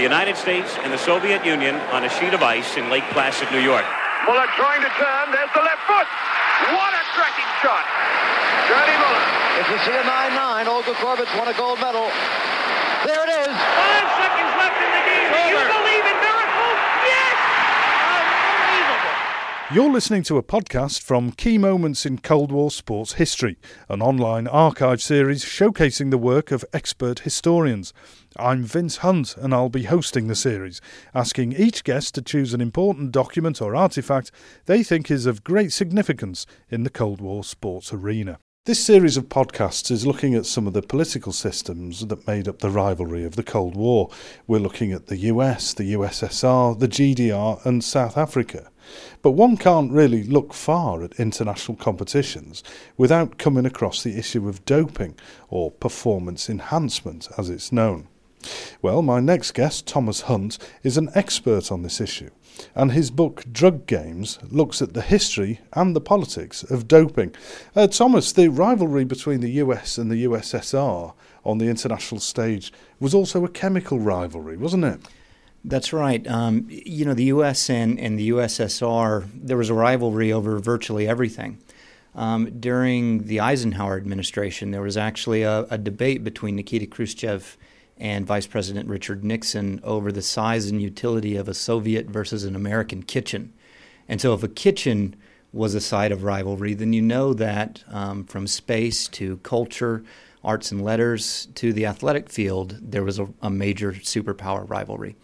the United States and the Soviet Union on a sheet of ice in Lake Placid, New York. Muller trying to turn. There's the left foot. What a cracking shot. Johnny Muller. If you see a 9-9, Olga Korbut's won a gold medal. There it is. Five seconds left in the game. Do you believe in You're listening to a podcast from Key Moments in Cold War Sports History, an online archive series showcasing the work of expert historians. I'm Vince Hunt, and I'll be hosting the series, asking each guest to choose an important document or artifact they think is of great significance in the Cold War sports arena. This series of podcasts is looking at some of the political systems that made up the rivalry of the Cold War. We're looking at the US, the USSR, the GDR, and South Africa. But one can't really look far at international competitions without coming across the issue of doping, or performance enhancement as it's known. Well, my next guest, Thomas Hunt, is an expert on this issue, and his book Drug Games looks at the history and the politics of doping. Uh, Thomas, the rivalry between the US and the USSR on the international stage was also a chemical rivalry, wasn't it? That's right. Um, you know, the U.S. and, and the USSR, there was a rivalry over virtually everything. Um, during the Eisenhower administration, there was actually a, a, debate between Nikita Khrushchev and Vice President Richard Nixon over the size and utility of a Soviet versus an American kitchen. And so, if a kitchen was a site of rivalry, then you know that um, from space to culture, arts and letters to the athletic field, there was a, a major superpower rivalry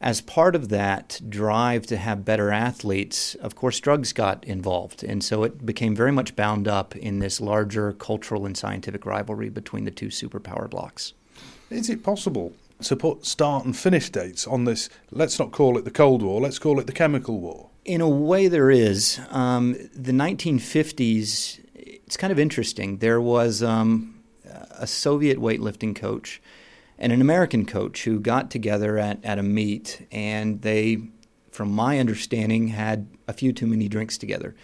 as part of that drive to have better athletes, of course, drugs got involved. And so it became very much bound up in this larger cultural and scientific rivalry between the two superpower blocks. Is it possible to put start and finish dates on this? Let's not call it the Cold War, let's call it the Chemical War. In a way, there is. Um, the 1950s, it's kind of interesting. There was um, a Soviet weightlifting coach and an American coach who got together at, at a meet and they, from my understanding, had a few too many drinks together.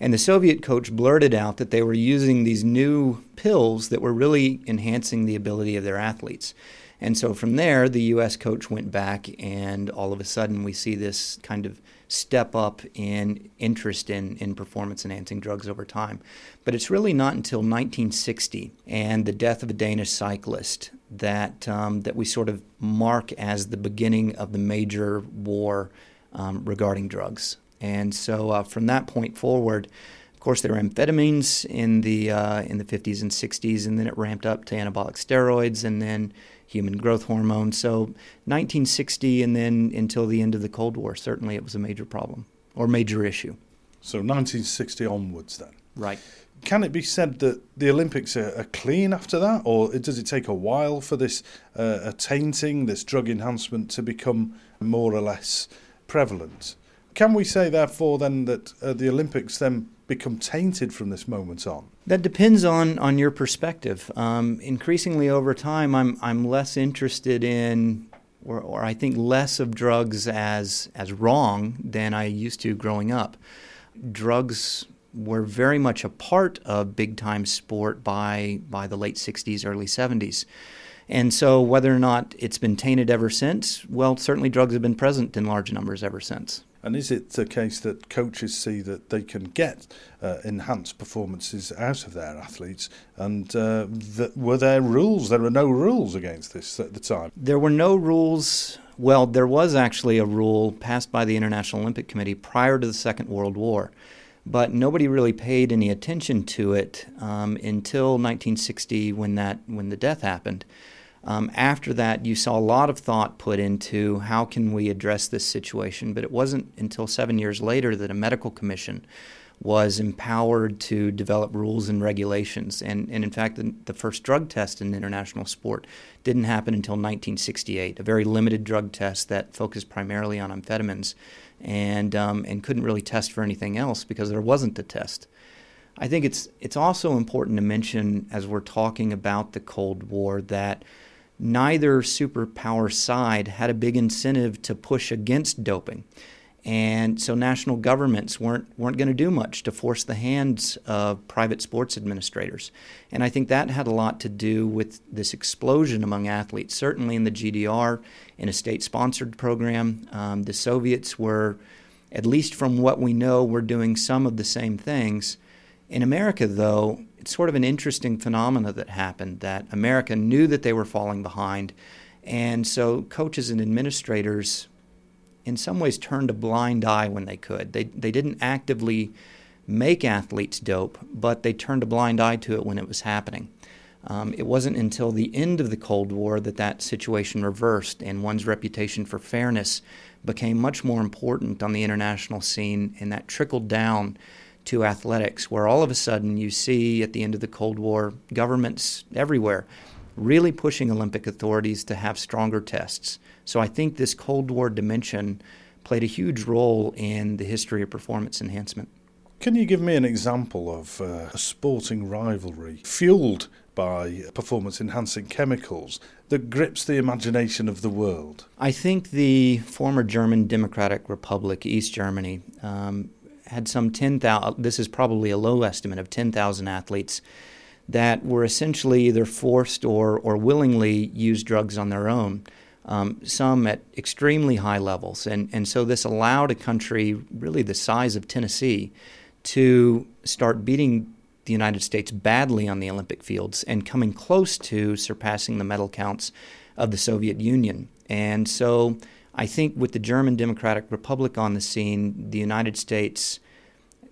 And the Soviet coach blurted out that they were using these new pills that were really enhancing the ability of their athletes. And so from there, the U.S. coach went back, and all of a sudden, we see this kind of step up in interest in, in performance enhancing drugs over time. But it's really not until 1960 and the death of a Danish cyclist that, um, that we sort of mark as the beginning of the major war um, regarding drugs. And so uh, from that point forward, of course, there were amphetamines in the uh, in the 50s and 60s, and then it ramped up to anabolic steroids, and then human growth hormone. So 1960 and then until the end of the Cold War, certainly it was a major problem or major issue. So 1960 onwards then. Right. Can it be said that the Olympics are, are clean after that, or does it take a while for this uh, tainting, this drug enhancement, to become more or less prevalent? Can we say, therefore, then that uh, the Olympics then become tainted from this moment on? That depends on, on your perspective. Um, increasingly over time, I'm, I'm less interested in, or, or I think less of drugs as, as wrong than I used to growing up. Drugs were very much a part of big time sport by, by the late 60s, early 70s. And so, whether or not it's been tainted ever since, well, certainly drugs have been present in large numbers ever since. And is it the case that coaches see that they can get uh, enhanced performances out of their athletes? And uh, were there rules? There were no rules against this at the time. There were no rules. Well, there was actually a rule passed by the International Olympic Committee prior to the Second World War, but nobody really paid any attention to it um, until 1960 when that when the death happened. Um, after that, you saw a lot of thought put into how can we address this situation, but it wasn't until seven years later that a medical commission was empowered to develop rules and regulations. And, and in fact, the, the, first drug test in international sport didn't happen until 1968, a very limited drug test that focused primarily on amphetamines and, um, and couldn't really test for anything else because there wasn't a test. I think it's, it's also important to mention as we're talking about the Cold War that neither superpower side had a big incentive to push against doping. And so national governments weren't, weren't going to do much to force the hands of private sports administrators. And I think that had a lot to do with this explosion among athletes. Certainly in the GDR, in a state sponsored program, um, the Soviets were, at least from what we know, were doing some of the same things. In America, though, it's sort of an interesting phenomena that happened that America knew that they were falling behind. And so coaches and administrators in some ways turned a blind eye when they could. They, they didn't actively make athletes dope, but they turned a blind eye to it when it was happening. Um, it wasn't until the end of the Cold War that that situation reversed and one's reputation for fairness became much more important on the international scene, and that trickled down to athletics, where all of a sudden you see at the end of the Cold War governments everywhere really pushing Olympic authorities to have stronger tests. So I think this Cold War dimension played a huge role in the history of performance enhancement. Can you give me an example of uh, a sporting rivalry fueled by performance enhancing chemicals that grips the imagination of the world? I think the former German Democratic Republic, East Germany, um, had some 10,000, this is probably a low estimate of 10,000 athletes that were essentially either forced or, or willingly used drugs on their own, um, some at extremely high levels. And, and so this allowed a country, really the size of Tennessee, to start beating the United States badly on the Olympic fields and coming close to surpassing the medal counts of the Soviet Union. And so I think with the German Democratic Republic on the scene, the United States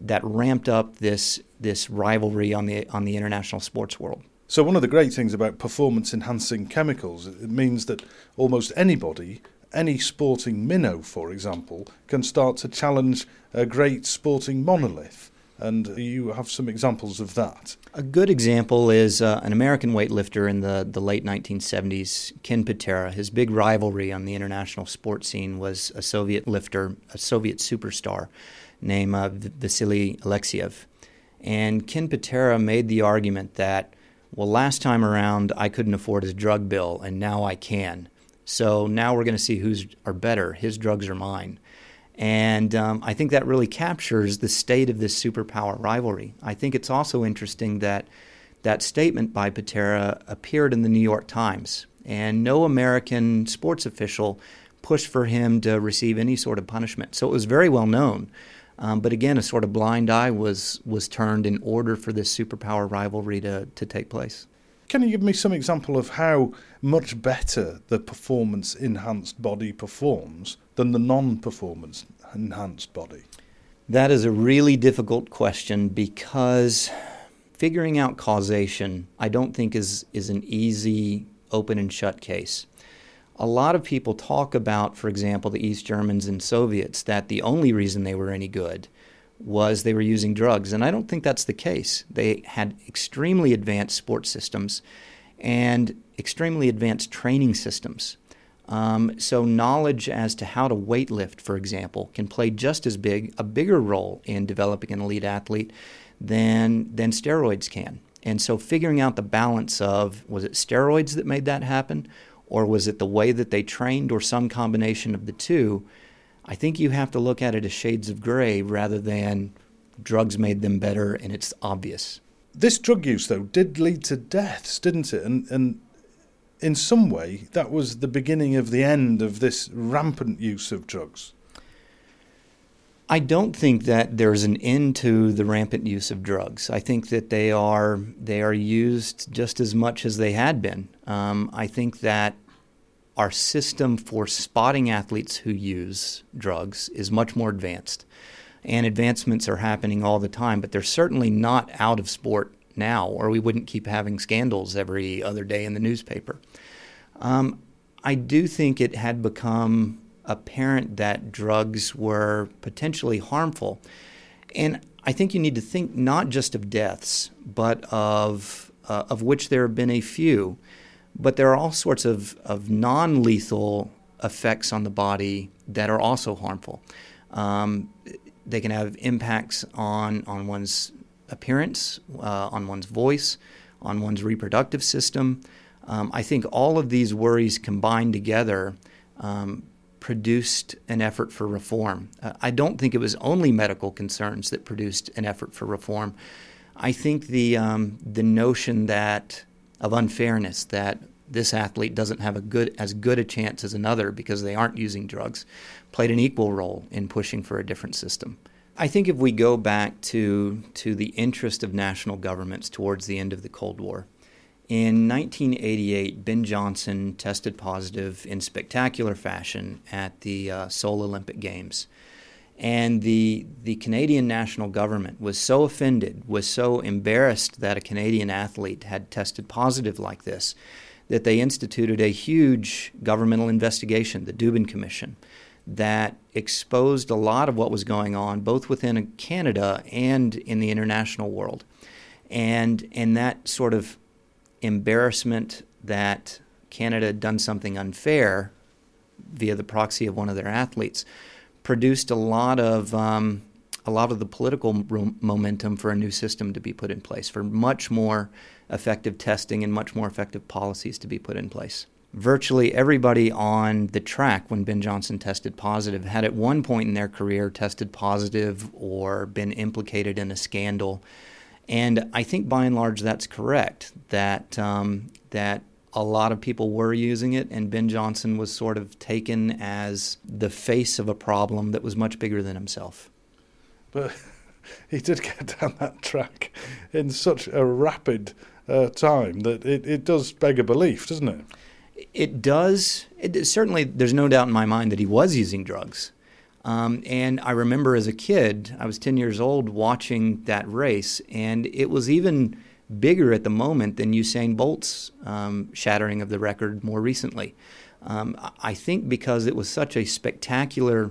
that ramped up this this rivalry on the on the international sports world. So one of the great things about performance enhancing chemicals it means that almost anybody any sporting minnow, for example, can start to challenge a great sporting monolith. And you have some examples of that. A good example is uh, an American weightlifter in the, the late 1970s, Ken Patera. His big rivalry on the international sports scene was a Soviet lifter, a Soviet superstar named uh, Vasily Alexiev. And Ken Patera made the argument that, well, last time around I couldn't afford his drug bill, and now I can. So now we're going to see who's are better, his drugs or mine. And um, I think that really captures the state of this superpower rivalry. I think it's also interesting that that statement by Patera appeared in the New York Times, and no American sports official pushed for him to receive any sort of punishment. So it was very well known. Um, but again, a sort of blind eye was was turned in order for this superpower rivalry to, to take place. Can you give me some example of how much better the performance enhanced body performs than the non performance enhanced body? That is a really difficult question because figuring out causation, I don't think is is an easy open and shut case a lot of people talk about, for example, the East Germans and Soviets, that the only reason they were any good was they were using drugs. And I don't think that's the case. They had extremely advanced sports systems and extremely advanced training systems. Um, so, knowledge as to how to weightlift, for example, can play just as big, a bigger role in developing an elite athlete than, than steroids can. And so, figuring out the balance of was it steroids that made that happen, or was it the way that they trained, or some combination of the two? I think you have to look at it as shades of gray rather than drugs made them better and it's obvious. This drug use, though, did lead to deaths, didn't it? And, and in some way, that was the beginning of the end of this rampant use of drugs. I don't think that there's an end to the rampant use of drugs. I think that they are they are used just as much as they had been. Um, I think that our system for spotting athletes who use drugs is much more advanced, and advancements are happening all the time. But they're certainly not out of sport now, or we wouldn't keep having scandals every other day in the newspaper. Um, I do think it had become apparent that drugs were potentially harmful. And I think you need to think not just of deaths, but of, uh, of which there have been a few. But there are all sorts of, of non lethal effects on the body that are also harmful. Um, they can have impacts on, on one's appearance, uh, on one's voice, on one's reproductive system. Um, I think all of these worries combined together um, produced an effort for reform. Uh, I don't think it was only medical concerns that produced an effort for reform. I think the um, the notion that of unfairness that this athlete doesn't have a good as good a chance as another because they aren't using drugs played an equal role in pushing for a different system. I think if we go back to to the interest of national governments towards the end of the Cold War, in 1988, Ben Johnson tested positive in spectacular fashion at the uh, Seoul Olympic Games. And the, the Canadian national government was so offended, was so embarrassed that a Canadian athlete had tested positive like this, that they instituted a huge governmental investigation, the Dubin Commission, that exposed a lot of what was going on, both within Canada and in the international world. And, and that sort of embarrassment that Canada had done something unfair via the proxy of one of their athletes produced a lot of um, a lot of the political momentum for a new system to be put in place, for much more effective testing and much more effective policies to be put in place. Virtually everybody on the track when Ben Johnson tested positive had at one point in their career tested positive or been implicated in a scandal and I think by and large that's correct. That um, that a lot of people were using it, and Ben Johnson was sort of taken as the face of a problem that was much bigger than himself. But he did get down that track in such a rapid uh, time that it, it does beg a belief, doesn't it? It does. It, certainly, there's no doubt in my mind that he was using drugs. Um, and I remember as a kid, I was 10 years old, watching that race, and it was even bigger at the moment than Usain Bolt's um, shattering of the record more recently. Um, I think because it was such a spectacular,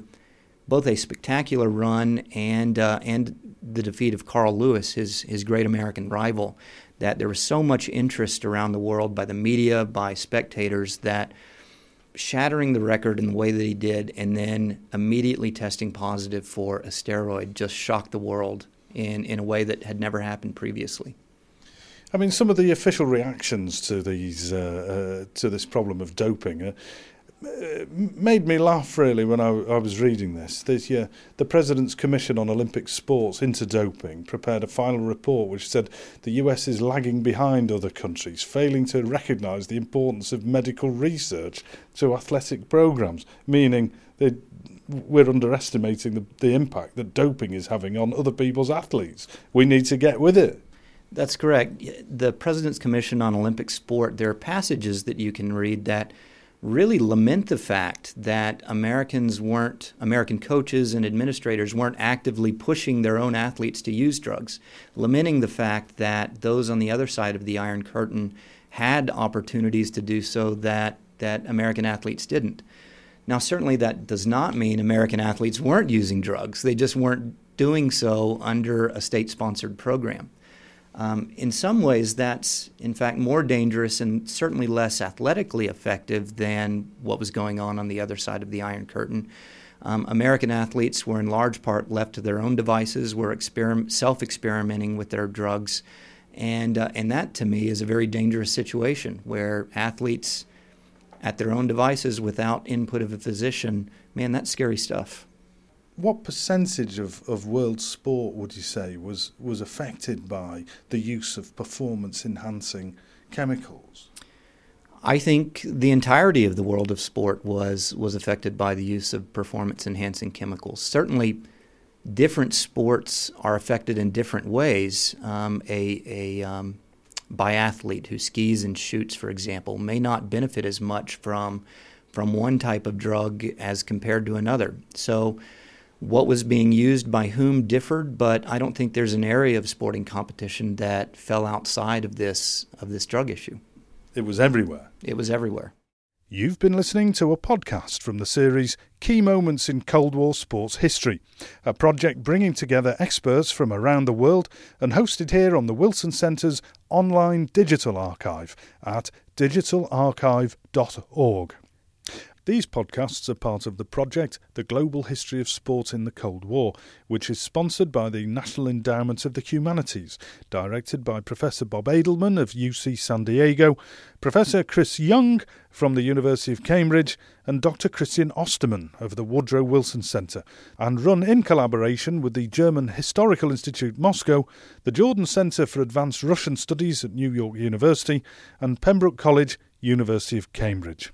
both a spectacular run and uh, and the defeat of Carl Lewis, his his great American rival, that there was so much interest around the world by the media, by spectators that shattering the record in the way that he did and then immediately testing positive for a steroid just shocked the world in, in a way that had never happened previously. I mean, some of the official reactions to these uh, uh, to this problem of doping uh, made me laugh really when I, I was reading this. This year, the President's Commission on Olympic Sports into Doping prepared a final report which said the US is lagging behind other countries, failing to recognise the importance of medical research to athletic programmes, meaning they, we're underestimating the, the impact that doping is having on other people's athletes. We need to get with it. That's correct. The President's Commission on Olympic Sport, there are passages that you can read that – really lament the fact that Americans weren't, American coaches and administrators weren't actively pushing their own athletes to use drugs, lamenting the fact that those on the other side of the Iron Curtain had opportunities to do so that, that American athletes didn't. Now, certainly that does not mean American athletes weren't using drugs, they just weren't doing so under a state sponsored program. Um, in some ways, that's in fact more dangerous and certainly less athletically effective than what was going on on the other side of the Iron Curtain. Um, American athletes were in large part left to their own devices, were self experimenting with their drugs. And, uh, and that to me is a very dangerous situation where athletes at their own devices without input of a physician, man, that's scary stuff what percentage of, of world sport would you say was, was affected by the use of performance enhancing chemicals? I think the entirety of the world of sport was was affected by the use of performance enhancing chemicals. Certainly, different sports are affected in different ways. Um, a a um, biathlete who skis and shoots, for example, may not benefit as much from from one type of drug as compared to another. So what was being used by whom differed, but I don't think there's an area of sporting competition that fell outside of this of this drug issue. It was everywhere. It was everywhere. You've been listening to a podcast from the series Key Moments in Cold War Sports History, a project bringing together experts from around the world and hosted here on the Wilson Centre's online digital archive at digitalarchive.org. These podcasts are part of the project The Global History of Sport in the Cold War, which is sponsored by the National Endowment of the Humanities, directed by Professor Bob Edelman of UC San Diego, Professor Chris Young from the University of Cambridge, and Dr. Christian Ostermann of the Woodrow Wilson Centre, and run in collaboration with the German Historical Institute Moscow, the Jordan Centre for Advanced Russian Studies at New York University, and Pembroke College, University of Cambridge.